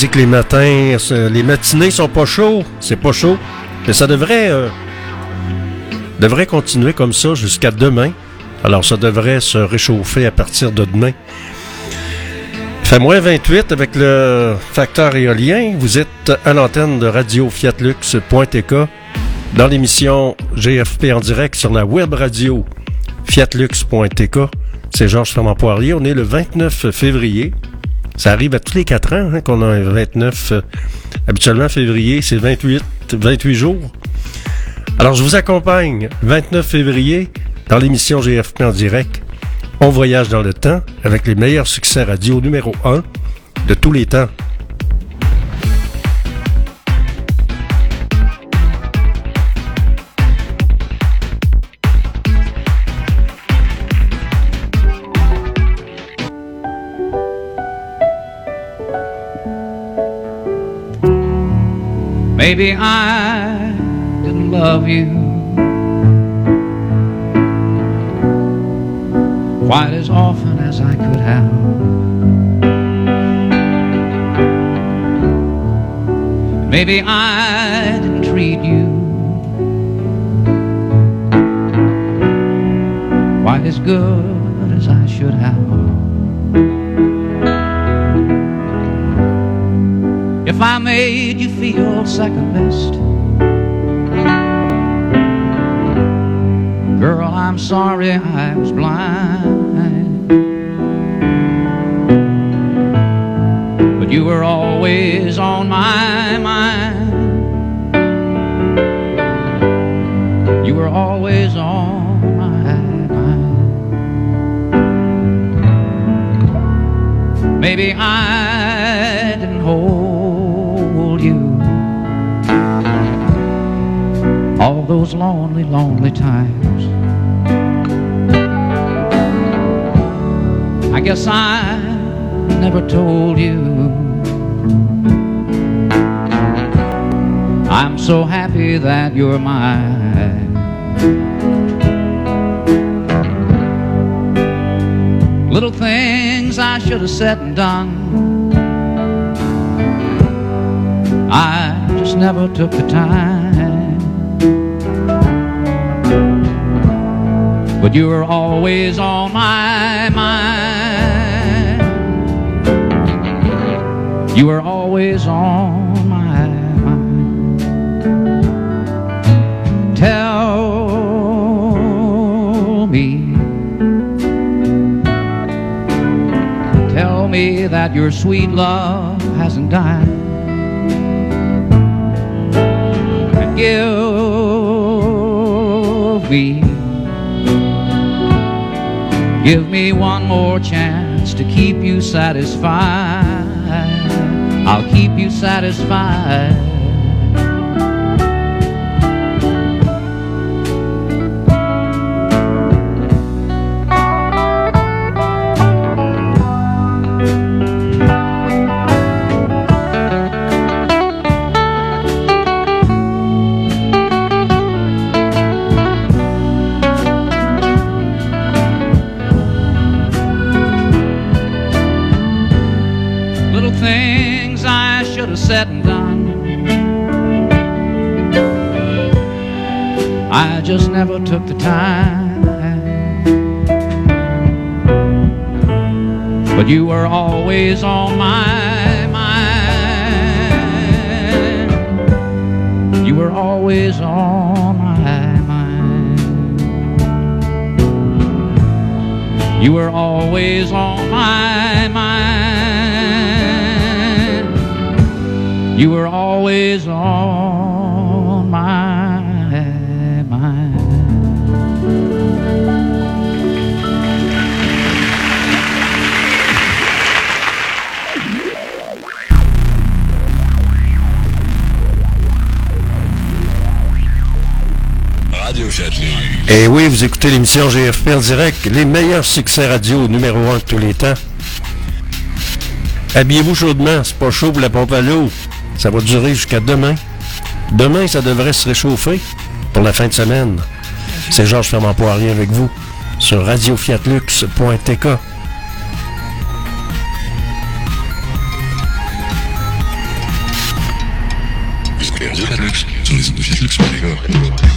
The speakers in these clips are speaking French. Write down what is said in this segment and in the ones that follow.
dis que les matins, les matinées sont pas chauds. C'est pas chaud. Mais ça devrait, euh, devrait continuer comme ça jusqu'à demain. Alors, ça devrait se réchauffer à partir de demain. Fait moins 28 avec le facteur éolien. Vous êtes à l'antenne de Radio Fiatlux.tk dans l'émission GFP en direct sur la web radio fiatlux.tk. C'est Georges Fernand Poirier. On est le 29 février. Ça arrive à tous les quatre ans hein, qu'on a un 29. Euh, habituellement, février, c'est 28, 28 jours. Alors, je vous accompagne 29 février dans l'émission GFP en direct. On voyage dans le temps avec les meilleurs succès radio numéro 1 de tous les temps. Maybe I didn't love you quite as often as I could have. Maybe I didn't treat you quite as good as I should have. If I made you feel second best. Girl, I'm sorry I was blind. But you were always on my mind. You were always on my mind. Maybe I those lonely, lonely times. I guess I never told you. I'm so happy that you're mine. Little things I should have said and done. I just never took the time. But you were always on my mind. You were always on my mind. Tell me, tell me that your sweet love hasn't died. Give me Give me one more chance to keep you satisfied. I'll keep you satisfied. Just never took the time. But you were always on my mind. You were always on my mind. You were always on my mind. You were always on my Et oui, vous écoutez l'émission GFP en direct, les meilleurs succès radio numéro un de tous les temps. Habillez-vous chaudement, c'est pas chaud pour la pompe à l'eau. Ça va durer jusqu'à demain. Demain, ça devrait se réchauffer pour la fin de semaine. C'est Georges Fermant Poirier avec vous sur radiofiatlux.tk. Fiatlux, sur les ondes de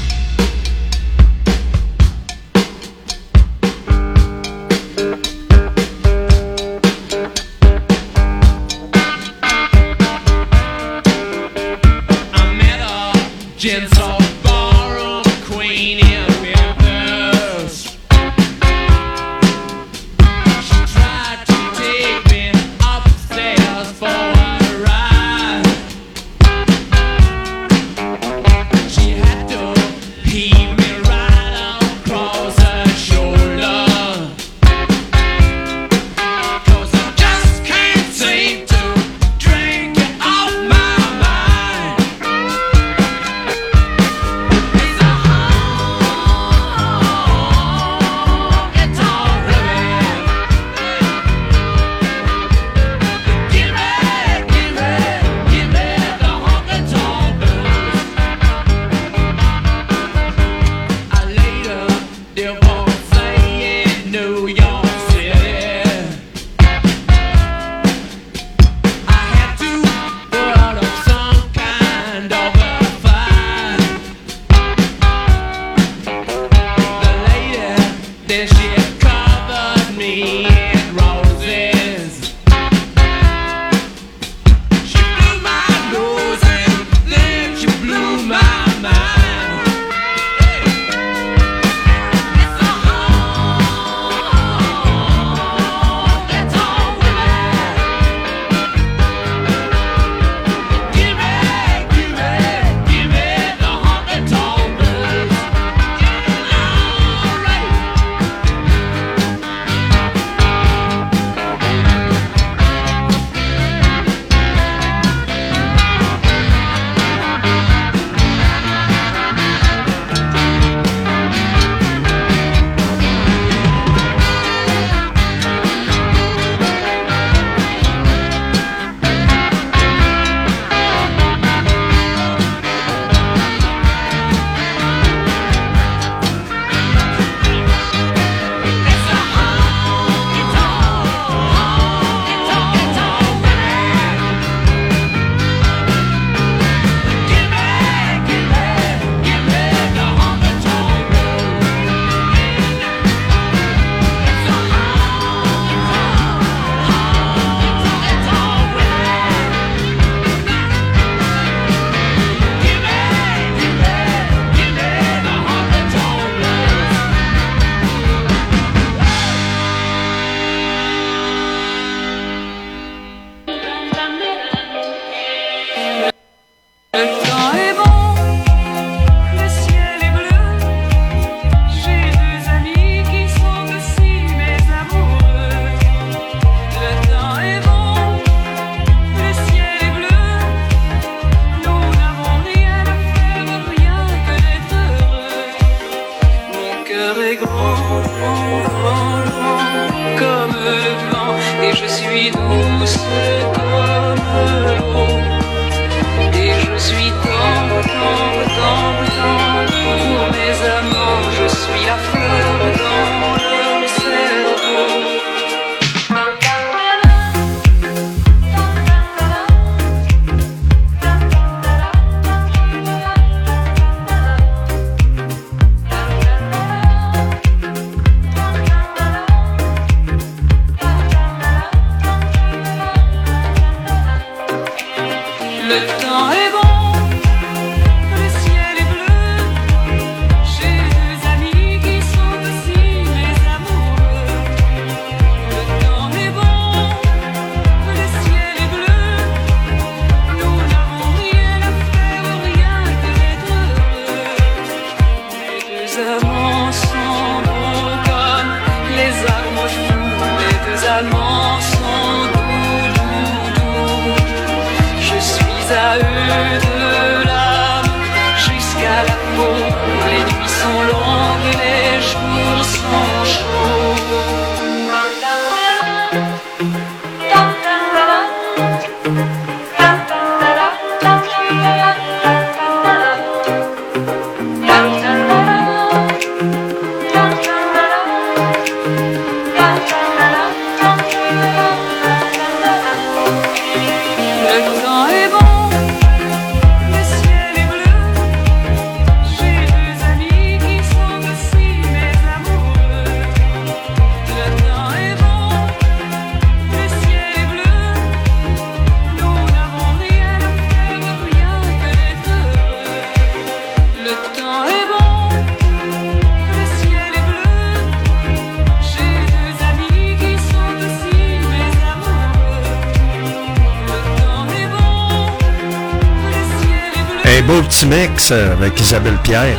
mix avec Isabelle Pierre.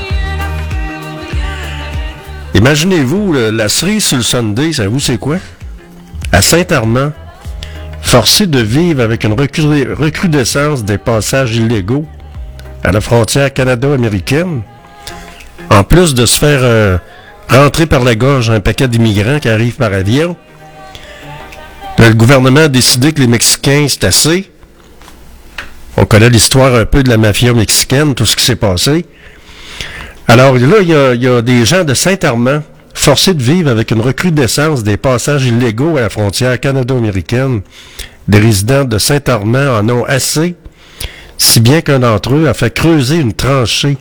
Imaginez-vous, la cerise sur le Sunday, savez-vous c'est quoi? À Saint-Armand, forcé de vivre avec une recrudescence des passages illégaux à la frontière canado-américaine, en plus de se faire euh, rentrer par la gorge un paquet d'immigrants qui arrivent par avion, le gouvernement a décidé que les Mexicains, c'est assez. On connaît l'histoire un peu de la mafia mexicaine, tout ce qui s'est passé. Alors là, il y a, des gens de Saint-Armand forcés de vivre avec une recrudescence des passages illégaux à la frontière canado-américaine. Des résidents de Saint-Armand en ont assez, si bien qu'un d'entre eux a fait creuser une tranchée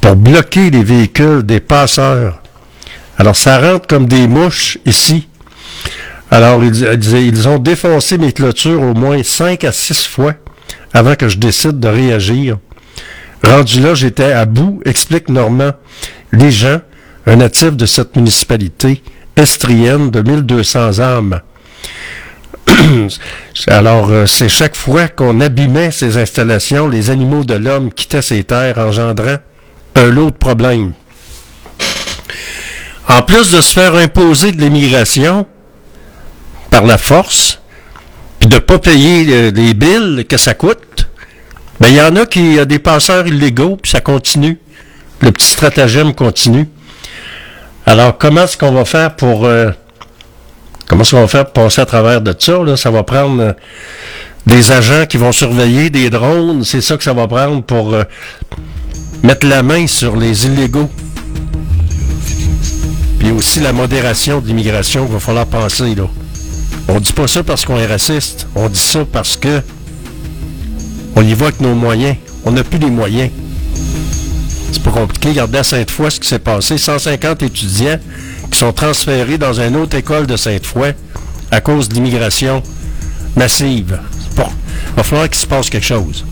pour bloquer les véhicules des passeurs. Alors ça rentre comme des mouches ici. Alors ils, ils ont défoncé mes clôtures au moins cinq à six fois avant que je décide de réagir. Rendu là, j'étais à bout, explique Normand. Les gens, un natif de cette municipalité estrienne de 1200 âmes. Alors, euh, c'est chaque fois qu'on abîmait ces installations, les animaux de l'homme quittaient ces terres, engendrant un lot de problèmes. En plus de se faire imposer de l'immigration par la force, puis de ne pas payer euh, les billes que ça coûte, ben, il y en a qui ont des passeurs illégaux, puis ça continue. Le petit stratagème continue. Alors, comment est-ce qu'on va faire pour... Euh, comment est-ce qu'on va faire pour passer à travers de ça? Là? Ça va prendre euh, des agents qui vont surveiller, des drones. C'est ça que ça va prendre pour euh, mettre la main sur les illégaux. Puis aussi la modération de l'immigration qu'il va falloir penser. Là. On dit pas ça parce qu'on est raciste. On dit ça parce que on y voit avec nos moyens. On n'a plus les moyens. C'est pas compliqué. Regardez à Sainte-Foy ce qui s'est passé. 150 étudiants qui sont transférés dans une autre école de Sainte-Foy à cause de l'immigration massive. Bon, il va falloir qu'il se passe quelque chose.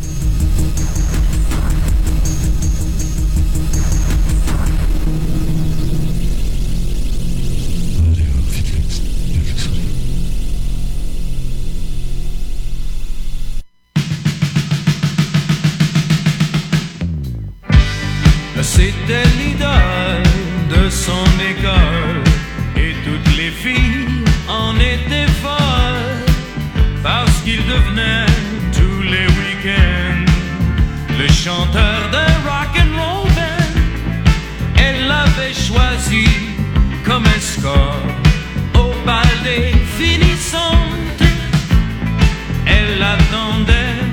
Son école et toutes les filles en étaient folles parce qu'il devenait tous les week-ends le chanteur de rock and roll. Elle l'avait choisi comme escorte au bal des finissantes. Elle attendait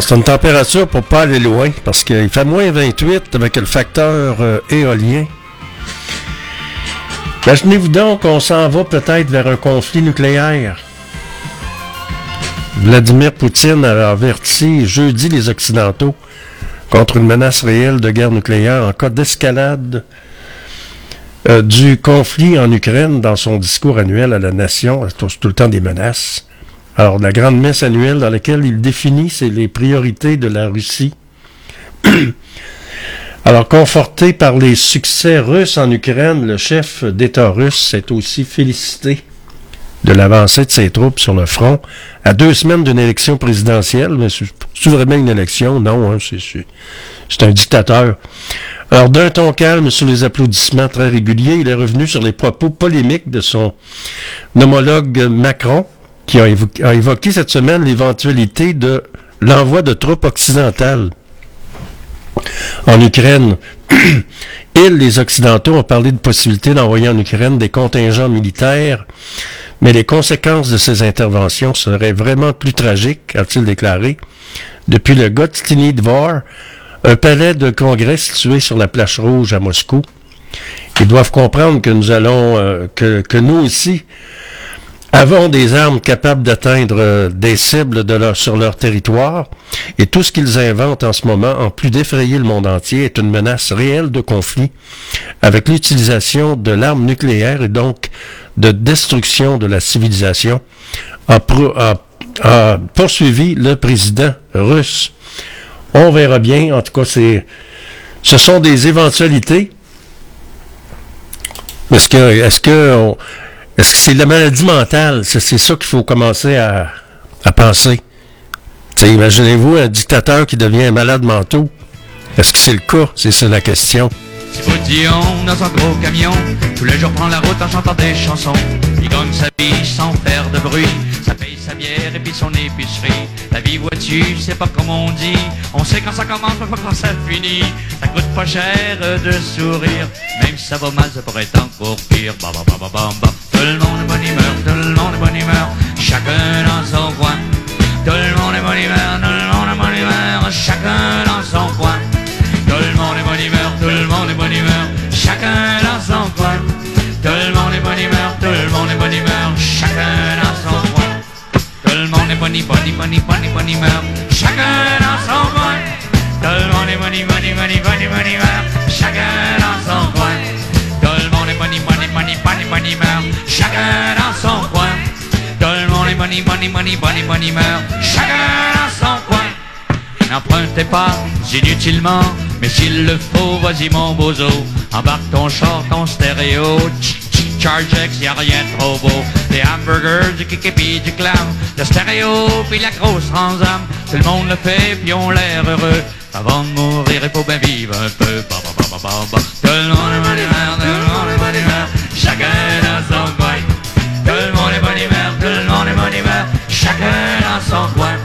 C'est une température pour pas aller loin, parce qu'il fait moins 28 avec le facteur euh, éolien. Imaginez-vous donc qu'on s'en va peut-être vers un conflit nucléaire. Vladimir Poutine a averti jeudi les Occidentaux contre une menace réelle de guerre nucléaire en cas d'escalade euh, du conflit en Ukraine dans son discours annuel à la nation. C'est tout le temps des menaces. Alors, la grande messe annuelle dans laquelle il définit les priorités de la Russie. Alors, conforté par les succès russes en Ukraine, le chef d'État russe s'est aussi félicité de l'avancée de ses troupes sur le front à deux semaines d'une élection présidentielle. Mais c'est vraiment une élection? Non, hein, c'est un dictateur. Alors, d'un ton calme sur les applaudissements très réguliers, il est revenu sur les propos polémiques de son homologue Macron, qui a évoqué, cette semaine l'éventualité de l'envoi de troupes occidentales en Ukraine. Ils, les Occidentaux, ont parlé de possibilité d'envoyer en Ukraine des contingents militaires, mais les conséquences de ces interventions seraient vraiment plus tragiques, a-t-il déclaré. Depuis le Gostiny Dvor, un palais de congrès situé sur la plage rouge à Moscou, ils doivent comprendre que nous allons, euh, que, que nous aussi, avons des armes capables d'atteindre euh, des cibles sur leur territoire, et tout ce qu'ils inventent en ce moment, en plus d'effrayer le monde entier, est une menace réelle de conflit, avec l'utilisation de l'arme nucléaire et donc de destruction de la civilisation, a, poursuivi le président russe. On verra bien, en tout cas, ce sont des éventualités. Est-ce que est-ce que c'est la maladie mentale? C'est ça qu'il faut commencer à, à penser. Imaginez-vous un dictateur qui devient malade mental. Est-ce que c'est le cas? C'est ça la question. Dion dans un gros camion, tous les jours prend la route en chantant des chansons. Il gagne sa vie sans faire de bruit, ça paye sa bière et puis son épicerie. La vie, vois-tu, c'est pas comme on dit, on sait quand ça commence, pas quand ça finit. Ça coûte pas cher de sourire, même si ça va mal, ça pourrait être encore pire. Ba, ba, ba, Tout le monde est bonne humeur, tout le monde est bonne humeur, chacun dans son coin. Tout le monde est bonne humeur, tout le monde est bonne humeur, chacun dans son coin. Chacun dans son coin. Tout le monde est bonne, bonne, bonne, bonne, bonne chacun dans son coin. Tout le monde est bonne, bonne, bonne, bonne, bonne humeur, chacun dans son coin. Tout le monde est bonne, bonne, bonne, bonne, bonne humeur, chacun dans son coin. Tout le monde est bonne humeur, chacun dans son coin. N'empruntez pas inutilement, mais s'il le faut, vas-y mon bozo. Embarque ton char, ton stéréo, Charge X, y'a rien trop beau. Des hamburgers, du kikipi, du clown, le stéréo, puis la grosse transam. Tout le monde le fait, puis on l'air heureux. Avant de mourir, il faut bien vivre un peu. Ba, ba, ba, ba, ba. Tout le monde est bonne humeur, tout le monde est bonne humeur, chacun dans son coin. Tout le monde est bonne humeur, tout le monde est bonne humeur, chacun dans son coin.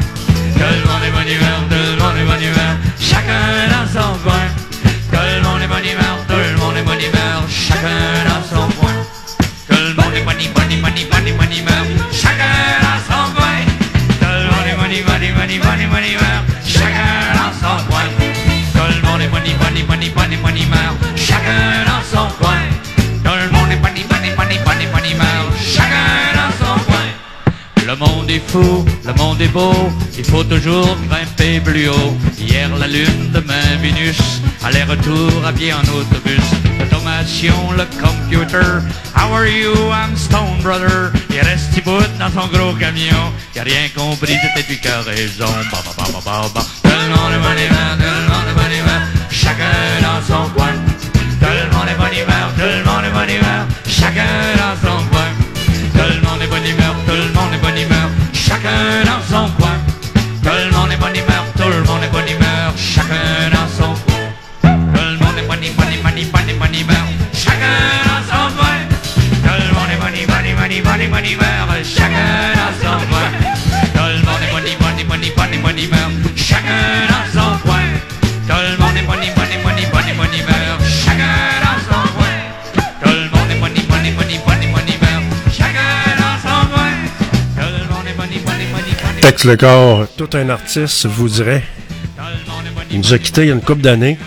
Chacun. Le monde est fou, le monde est beau, il faut toujours grimper plus haut. Hier la lune, demain Vénus, aller-retour à pied en autobus. L'automation, le computer, how are you, I'm Stone Brother. Il reste petit dans son gros camion, il a rien compris, c'était plus qu'à raison. Ba, ba, ba, ba, ba, ba. Alex Lecor, tout un artiste, vous dirais. Il nous a quittés il y a une couple d'années.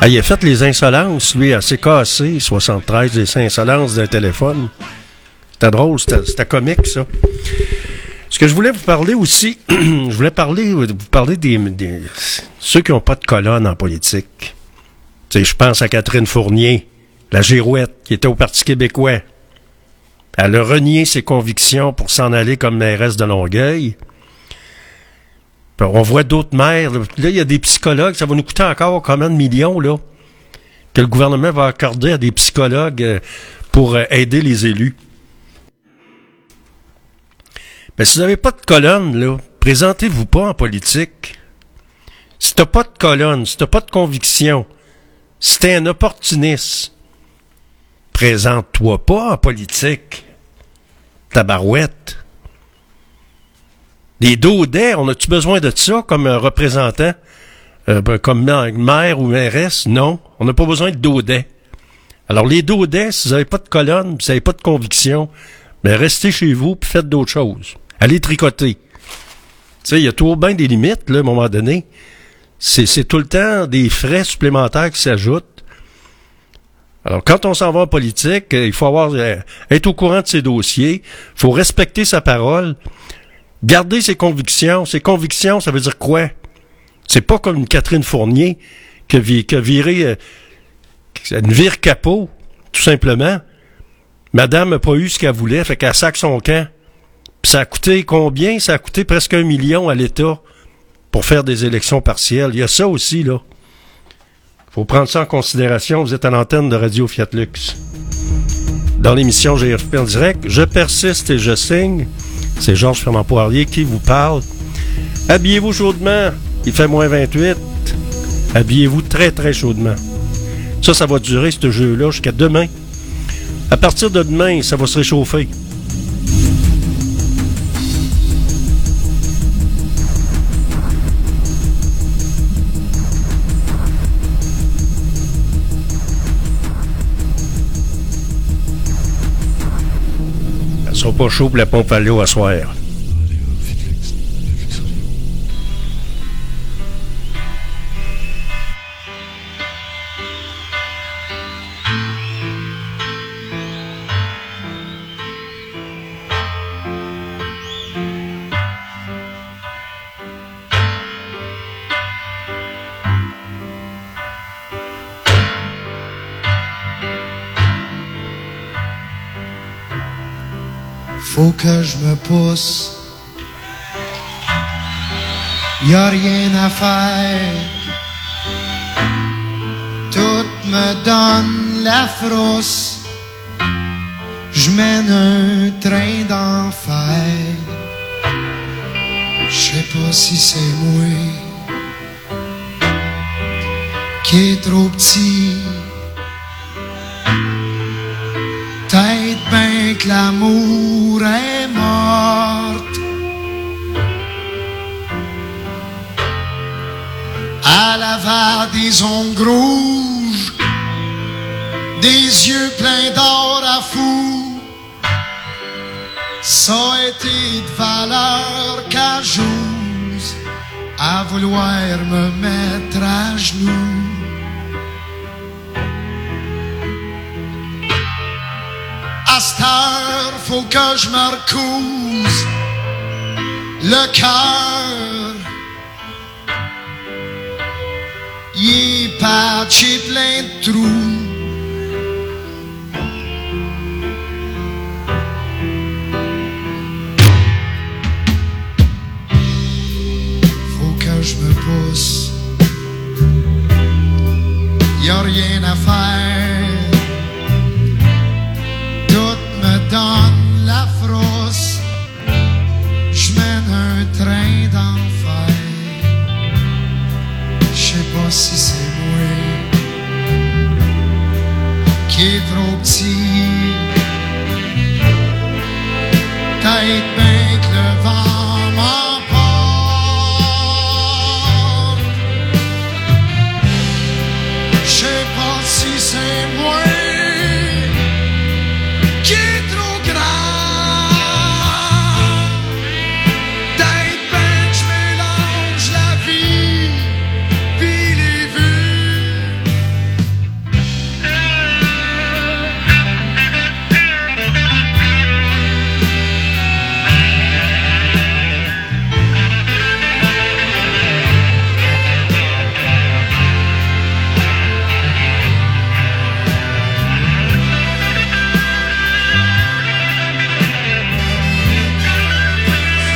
Ah, il a fait les insolences, lui, assez cassé, 73, les insolences d'un téléphone. C'était drôle, c'était comique, ça. Ce que je voulais vous parler aussi, je voulais parler, vous parler des, ceux qui n'ont pas de colonne en politique. Je pense à Catherine Fournier, la girouette, qui était au Parti québécois. Elle a renié ses convictions pour s'en aller comme mairesse de Longueuil. on voit d'autres maires. Là, il y a des psychologues. Ça va nous coûter encore combien de millions, là, que le gouvernement va accorder à des psychologues euh, pour euh, aider les élus? Mais si vous n'avez pas de colonne, là, présentez-vous pas en politique. Si t'as pas de colonne, si t'as pas de conviction, si t'es un opportuniste, présente-toi pas en politique tabarouette. Des dodets, on a-tu besoin de ça comme un représentant, euh, ben, comme maire ou mairesse? Non, on n'a pas besoin de dodets. Alors les dodets, si vous n'avez pas de colonne, si vous n'avez pas de conviction, mais ben, restez chez vous et faites d'autres choses. Allez tricoter. Tu sais, il y a toujours bien des limites, là, à un moment donné. C'est tout le temps des frais supplémentaires qui s'ajoutent. Alors, quand on s'en va en politique, euh, il faut avoir euh, être au courant de ses dossiers, il faut respecter sa parole, garder ses convictions. Ses convictions, ça veut dire quoi? C'est pas comme une Catherine Fournier qui a, viré euh, une vire capot, tout simplement. Madame n'a pas eu ce qu'elle voulait, fait qu'elle sac son camp. Ça a coûté combien? Ça a coûté presque un million à l'État pour faire des élections partielles. Il y a ça aussi, là faut prendre ça en considération. Vous êtes à l'antenne de Radio Fiat Lux. Dans l'émission GFP en direct, je persiste et je signe. C'est Georges Fernand Poirier qui vous parle. Habillez-vous chaudement. Il fait moins 28. Habillez-vous très très chaudement. Ça, ça va durer ce jeu-là jusqu'à demain. À partir de demain, ça va se réchauffer. Pas chaud pour la pompe à l'eau à soir. Pousse. Y a rien à faire. Tout me donne la frousse. Je mène un train d'enfer. Je sais pas si c'est moi qui est trop petit que l'amour est À la des ongles rouges, des yeux pleins d'or à fou. Ça été de valeur qu'à à vouloir me mettre à genoux. à faut que je me recouse le cœur. Est patché plein de trous. Faut que je me pousse. Y a rien à faire. donne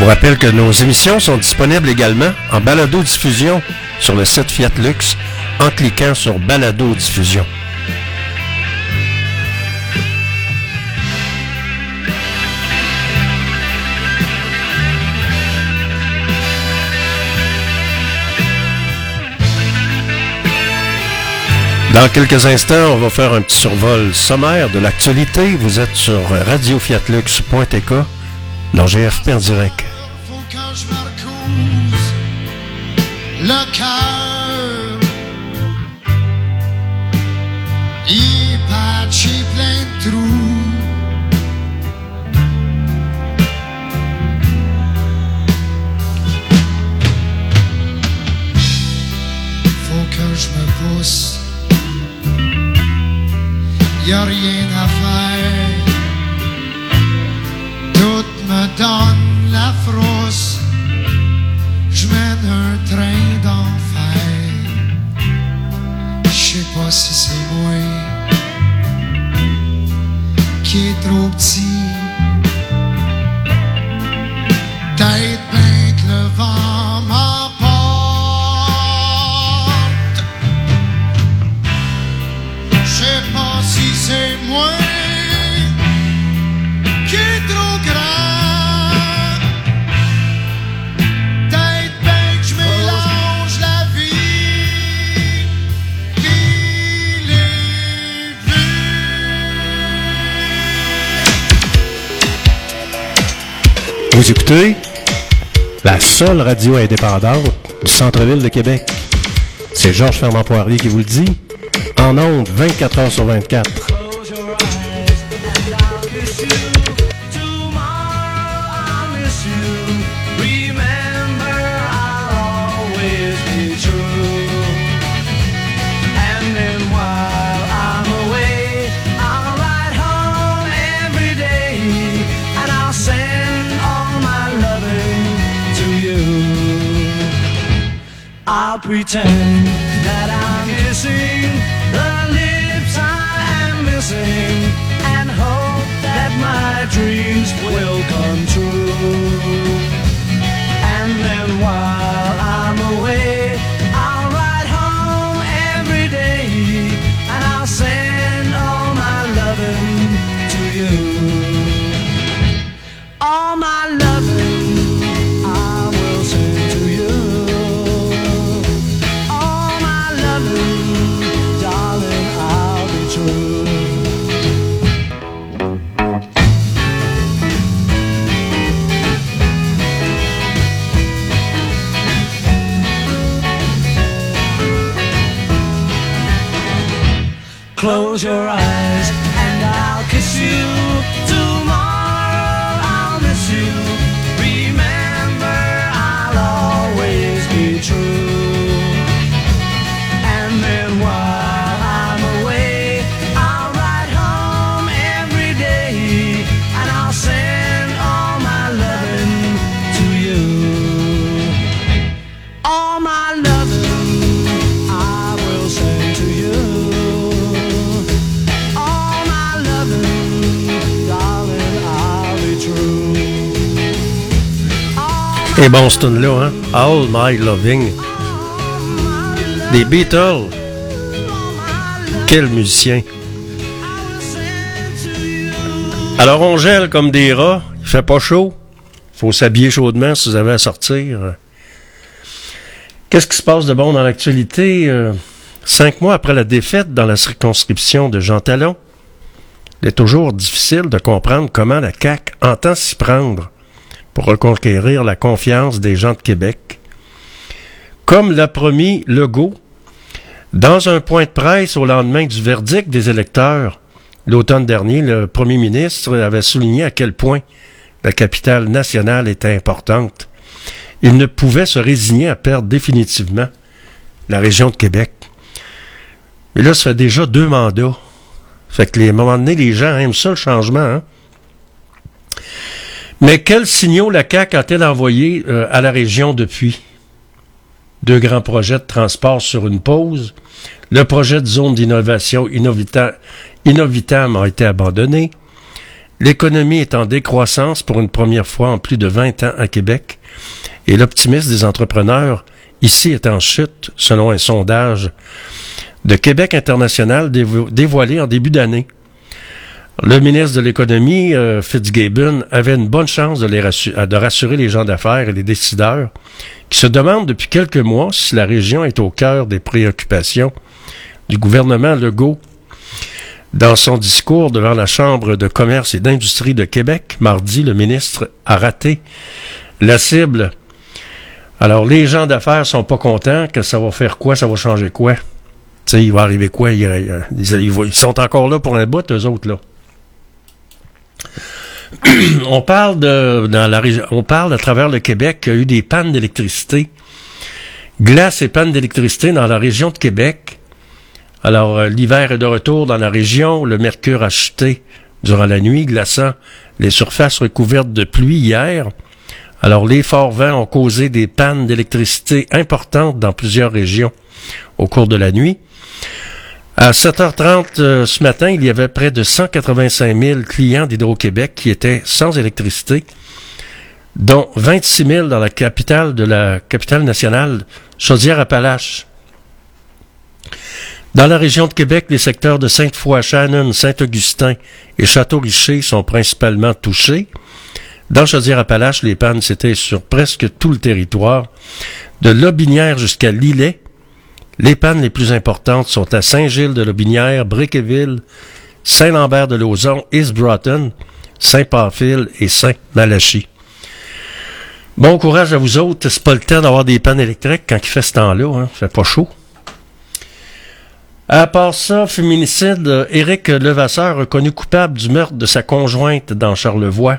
vous rappelle que nos émissions sont disponibles également en balado-diffusion sur le site Fiat Lux en cliquant sur balado-diffusion. Dans quelques instants, on va faire un petit survol sommaire de l'actualité. Vous êtes sur radiofiatlux.tk dans GFP en direct. Le de. Faut que me pousse. Y a rien écoutez la seule radio indépendante du centre-ville de Québec. C'est Georges Fernand Poirier qui vous le dit. En ondes, 24 heures sur 24. Pretend bon, ce tune-là, hein? All My Loving. Des Beatles. Quel musicien. Alors, on gèle comme des rats. Il fait pas chaud. faut s'habiller chaudement si vous avez à sortir. Qu'est-ce qui se passe de bon dans l'actualité? Euh, cinq mois après la défaite dans la circonscription de Jean Talon, il est toujours difficile de comprendre comment la CAQ entend s'y prendre pour reconquérir la confiance des gens de Québec. Comme l'a promis Legault, dans un point de presse au lendemain du verdict des électeurs, l'automne dernier, le premier ministre avait souligné à quel point la capitale nationale était importante. Il ne pouvait se résigner à perdre définitivement la région de Québec. Mais là, ça fait déjà deux mandats. Fait que les, à un moment donné, les gens aiment ça, le changement. Hein? Mais quels signaux la CAQ a-t-elle envoyé euh, à la région depuis? Deux grands projets de transport sur une pause. Le projet de zone d'innovation Innovita- Innovitam a été abandonné. L'économie est en décroissance pour une première fois en plus de 20 ans à Québec et l'optimisme des entrepreneurs ici est en chute selon un sondage de Québec international dévo- dévoilé en début d'année. Le ministre de l'Économie, euh, Fitzgibbon, avait une bonne chance de, rassurer les gens d'affaires et les décideurs qui se demandent depuis quelques mois si la région est au cœur des préoccupations du gouvernement Legault. Dans son discours devant la Chambre de commerce et d'industrie de Québec, mardi, le ministre a raté la cible. Alors, les gens d'affaires sont pas contents que ça va faire quoi, ça va changer quoi. Tu sais, il va arriver quoi? Il- il- ils, ils sont encore là pour un bout, eux autres, là. on parle dans la région, on parle à travers le Québec qu'il y a eu des pannes d'électricité, glace et pannes d'électricité dans la région de Québec. Alors euh, l'hiver est de retour dans la région, le mercure a chuté durant la nuit, glaçant les surfaces recouvertes de pluie hier. Alors les forts vents ont causé des pannes d'électricité importantes dans plusieurs régions au cours de la nuit. À 7h30 euh, ce matin, il y avait près de 185 000 clients d'Hydro-Québec qui étaient sans électricité, dont 26 000 dans la capitale de la capitale nationale, Chaudière-Appalaches. Dans la région de Québec, les secteurs de Sainte-Foy, Shannon, Saint-Augustin et Château-Richer sont principalement touchés. Dans Chaudière-Appalaches, les pannes s'étaient sur presque tout le territoire, de Lobinière jusqu'à Lillet, les pannes les plus importantes sont à Saint-Gilles-de-Lobinière, Briqueville, Saint-Lambert-de-Lauzon, East Broughton, Saint-Pamphile et Saint-Malachie. Bon courage à vous autres. C'est pas le temps d'avoir des pannes électriques quand il fait ce temps-là. Hein. fait pas chaud. À part ça, féminicide, Éric Levasseur reconnu coupable du meurtre de sa conjointe dans Charlevoix.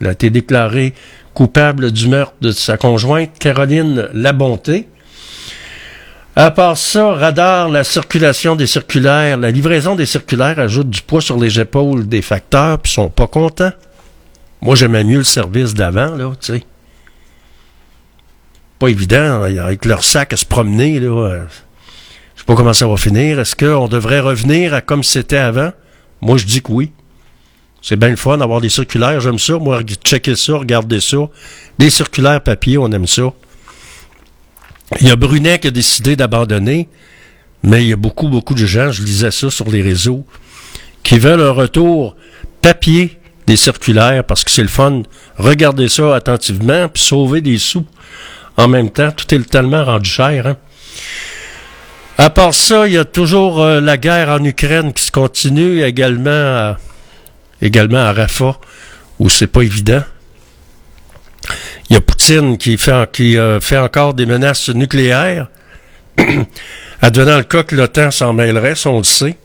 Il a été déclaré coupable du meurtre de sa conjointe, Caroline Labonté. À part ça, radar, la circulation des circulaires, la livraison des circulaires ajoute du poids sur les épaules des facteurs, puis sont pas contents. Moi, j'aimais mieux le service d'avant, là, tu sais. Pas évident, hein, avec leur sac à se promener, là. euh, Je sais pas comment ça va finir. Est-ce qu'on devrait revenir à comme c'était avant? Moi, je dis que oui. C'est bien le fun d'avoir des circulaires, j'aime ça. Moi, checker ça, regarder ça. Des circulaires papier, on aime ça. Il y a Brunet qui a décidé d'abandonner, mais il y a beaucoup, beaucoup de gens, je lisais ça sur les réseaux, qui veulent un retour papier des circulaires parce que c'est le fun. Regardez ça attentivement, puis sauver des sous. En même temps, tout est tellement rendu cher. Hein? À part ça, il y a toujours euh, la guerre en Ukraine qui se continue, également à, également à Rafah, où c'est pas évident. Il y a Poutine qui fait, euh, encore des menaces nucléaires. Advenant le cas que l'OTAN s'en mêlerait, on le sait.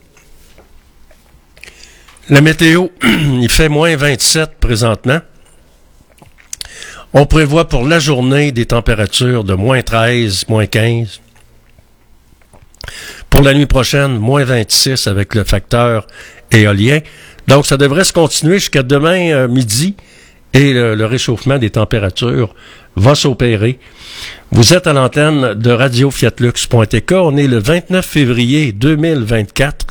La météo, il fait moins 27 présentement. On prévoit pour la journée des températures de moins 13, moins 15. Pour la nuit prochaine, moins 26 avec le facteur éolien. Donc, ça devrait se continuer jusqu'à demain euh, midi et le, réchauffement des températures va s'opérer. Vous êtes à l'antenne de Radio Fiatlux.tk. On est le 29 février 2024.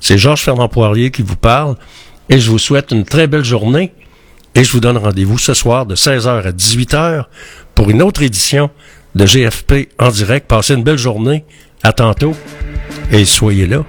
C'est Georges Fernand Poirier qui vous parle et je vous souhaite une très belle journée et je vous donne rendez-vous ce soir de 16h à 18h pour une autre édition de GFP en direct. Passez une belle journée. À tantôt et soyez là.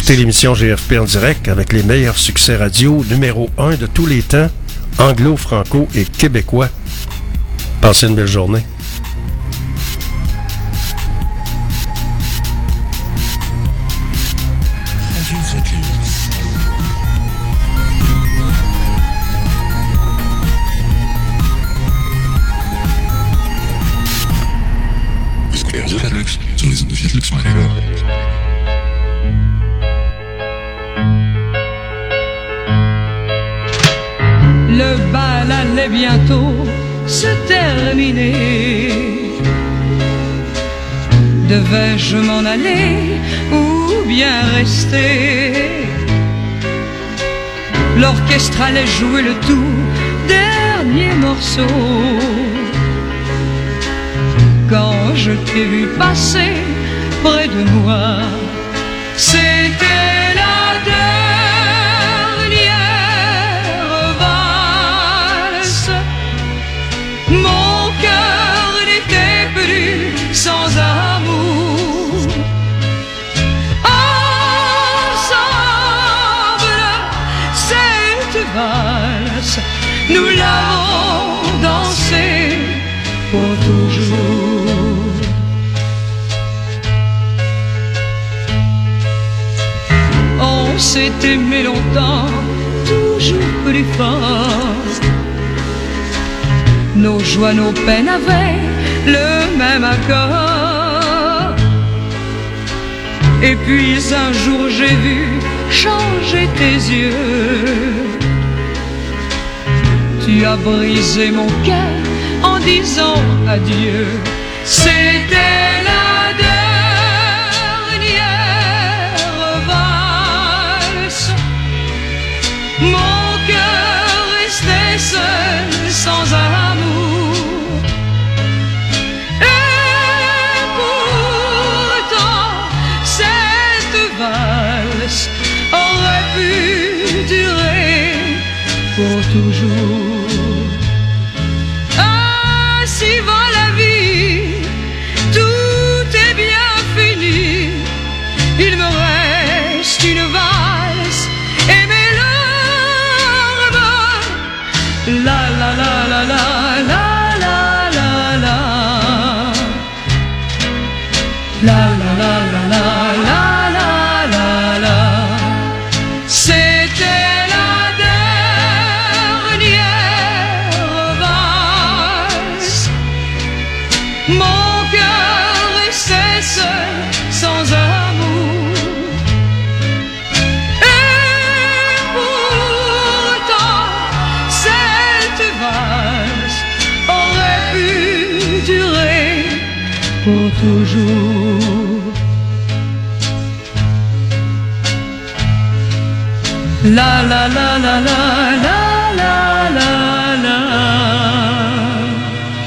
Écoutez l'émission GFP en direct avec les meilleurs succès radio numéro 1 de tous les temps, anglo, franco et québécois. Passez une belle journée. Allait bientôt se terminer. Devais-je m'en aller ou bien rester? L'orchestre allait jouer le tout dernier morceau. Quand je t'ai vu passer près de moi, c'était s'est aimé longtemps, toujours plus fort. Nos joies, nos peines avaient le même accord. Et puis un jour j'ai vu changer tes yeux. Tu as brisé mon cœur en disant adieu. C'était toujours. La la la la la